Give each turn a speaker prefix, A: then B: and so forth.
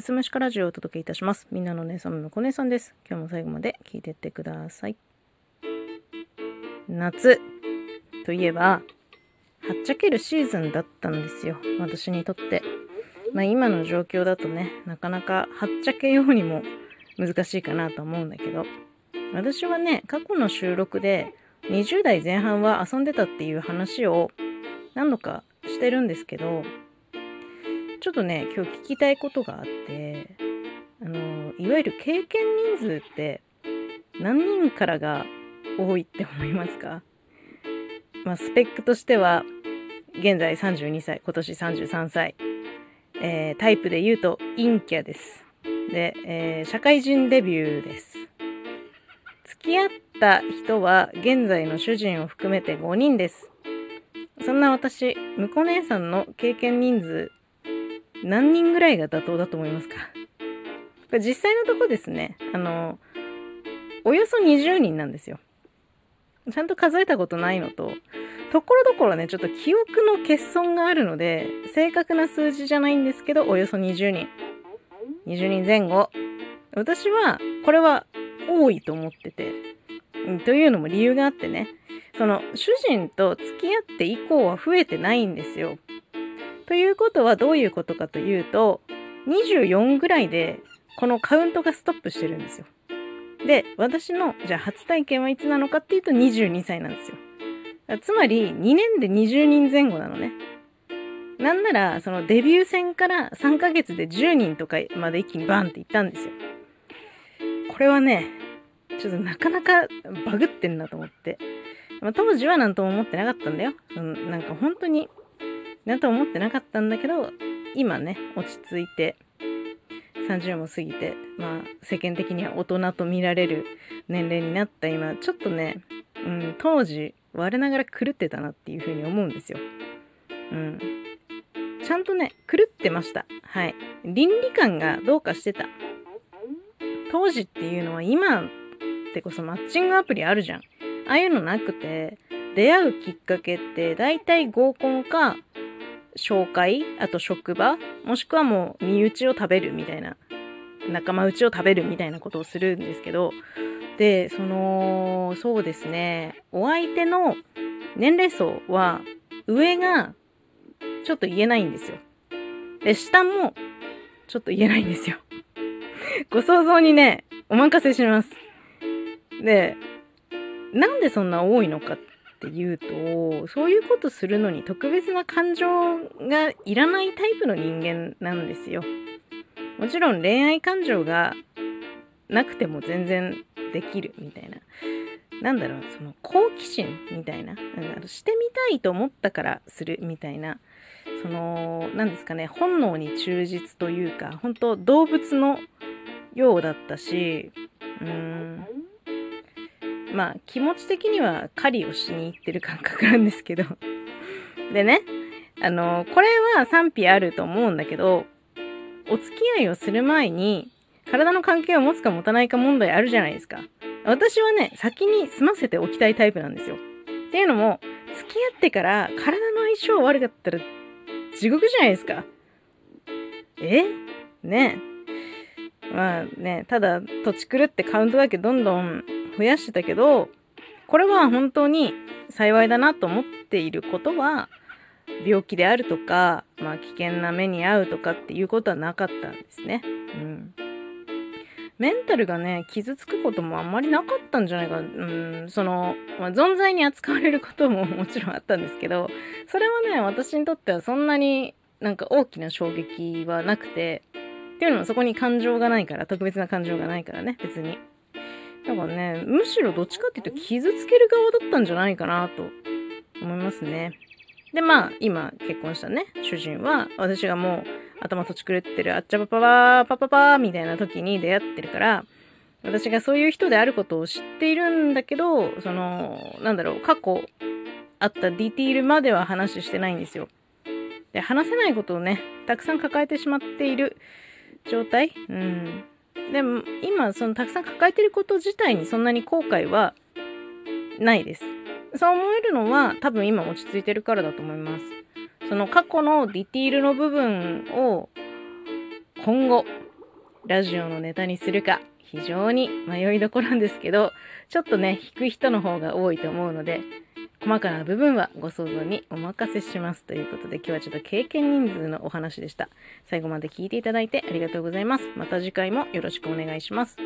A: すすむしかラジオをお届けいたします。みんなの姉さんのこ姉さんです。今日も最後まで聞いてってください。夏といえば、はっちゃけるシーズンだったんですよ。私にとって。まあ今の状況だとね、なかなかはっちゃけようにも難しいかなと思うんだけど、私はね、過去の収録で20代前半は遊んでたっていう話を何度かしてるんですけど、ちょっとね、今日聞きたいことがあって、あの、いわゆる経験人数って何人からが多いって思いますか？まあ、スペックとしては、現在32歳、今年33歳。えータイプで言うと陰キャです。で、えー社会人デビューです。付き合った人は現在の主人を含めて5人です。そんな私、むこ姉さんの経験人数、何人ぐらいが妥当だと思いますか？これ実際のとこですね、あの、およそ20人なんですよ。ちゃんと数えたことないのと、ところどころね、ちょっと記憶の欠損があるので、正確な数字じゃないんですけど、およそ20人。20人前後。私は、これは多いと思ってて。というのも理由があってね、その、主人と付き合って以降は増えてないんですよ。ということはどういうことかというと、24ぐらいで、このカウントがストップしてるんですよ。で、私の、じゃあ初体験はいつなのかっていうと22歳なんですよ。つまり、2年で20人前後なのね。なんなら、そのデビュー戦から3ヶ月で10人とかまで一気にバンっていったんですよ。これはね、ちょっとなかなかバグってんなと思って。まあ、当時は何とも思ってなかったんだよ。うん、なんか本当に、なんと思ってなかったんだけど、今ね、落ち着いて、30も過ぎて、まあ、世間的には大人と見られる年齢になった今、ちょっとね、うん、当時、我ながら狂ってたなっていうふうに思うんですよ。うん。ちゃんとね、狂ってました。はい。倫理観がどうかしてた。当時っていうのは今ってこそマッチングアプリあるじゃん。ああいうのなくて、出会うきっかけって大体合コンか、紹介、あと職場、もしくはもう身内を食べるみたいな、仲間内を食べるみたいなことをするんですけど、で、その、そうですね、お相手の年齢層は上がちょっと言えないんですよ。で、下もちょっと言えないんですよ。ご想像にね、お任せします。で、なんでそんな多いのかっっていうと、そういうことするのに特別な感情がいらないタイプの人間なんですよ。もちろん恋愛感情がなくても全然できるみたいな。なんだろう、その好奇心みたいな。なんかしてみたいと思ったからするみたいな。その、なんですかね、本能に忠実というか、本当動物のようだったし、うーん、まあ気持ち的には狩りをしに行ってる感覚なんですけど。でね、あの、これは賛否あると思うんだけど、お付き合いをする前に、体の関係を持つか持たないか問題あるじゃないですか。私はね、先に済ませておきたいタイプなんですよ。っていうのも、付き合ってから体の相性悪かったら地獄じゃないですか。え？ね？え。まあね、ただ土地狂ってカウントだけどんどん増やしてたけど、これは本当に幸いだなと思っていることは、病気であるとか、まあ危険な目に遭うとかっていうことはなかったんですね。うん。メンタルがね、傷つくこともあんまりなかったんじゃないか。うん、その、まあ、存在に扱われることももちろんあったんですけど、それはね、私にとってはそんなになんか大きな衝撃はなくて、っていうのもそこに感情がないから、特別な感情がないからね、別に。だからね、むしろどっちかっていうと傷つける側だったんじゃないかなと思いますね。で、まあ、今結婚したね、主人は、私がもう頭とちくれってるあっちゃぱぱぱパパパみたいな時に出会ってるから、私がそういう人であることを知っているんだけど、その、なんだろう、過去あったディティールまでは話してないんですよ。で、話せないことをね、たくさん抱えてしまっている状態うん。でも、今、そのたくさん抱えてること自体にそんなに後悔はないです。そう思えるのは多分今落ち着いてるからだと思います。その過去のディティールの部分を今後ラジオのネタにするか非常に迷いどころなんですけど、ちょっとね、弾く人の方が多いと思うので、細かな部分はご想像にお任せします。ということで今日はちょっと経験人数のお話でした。最後まで聞いていただいてありがとうございます。また次回もよろしくお願いします。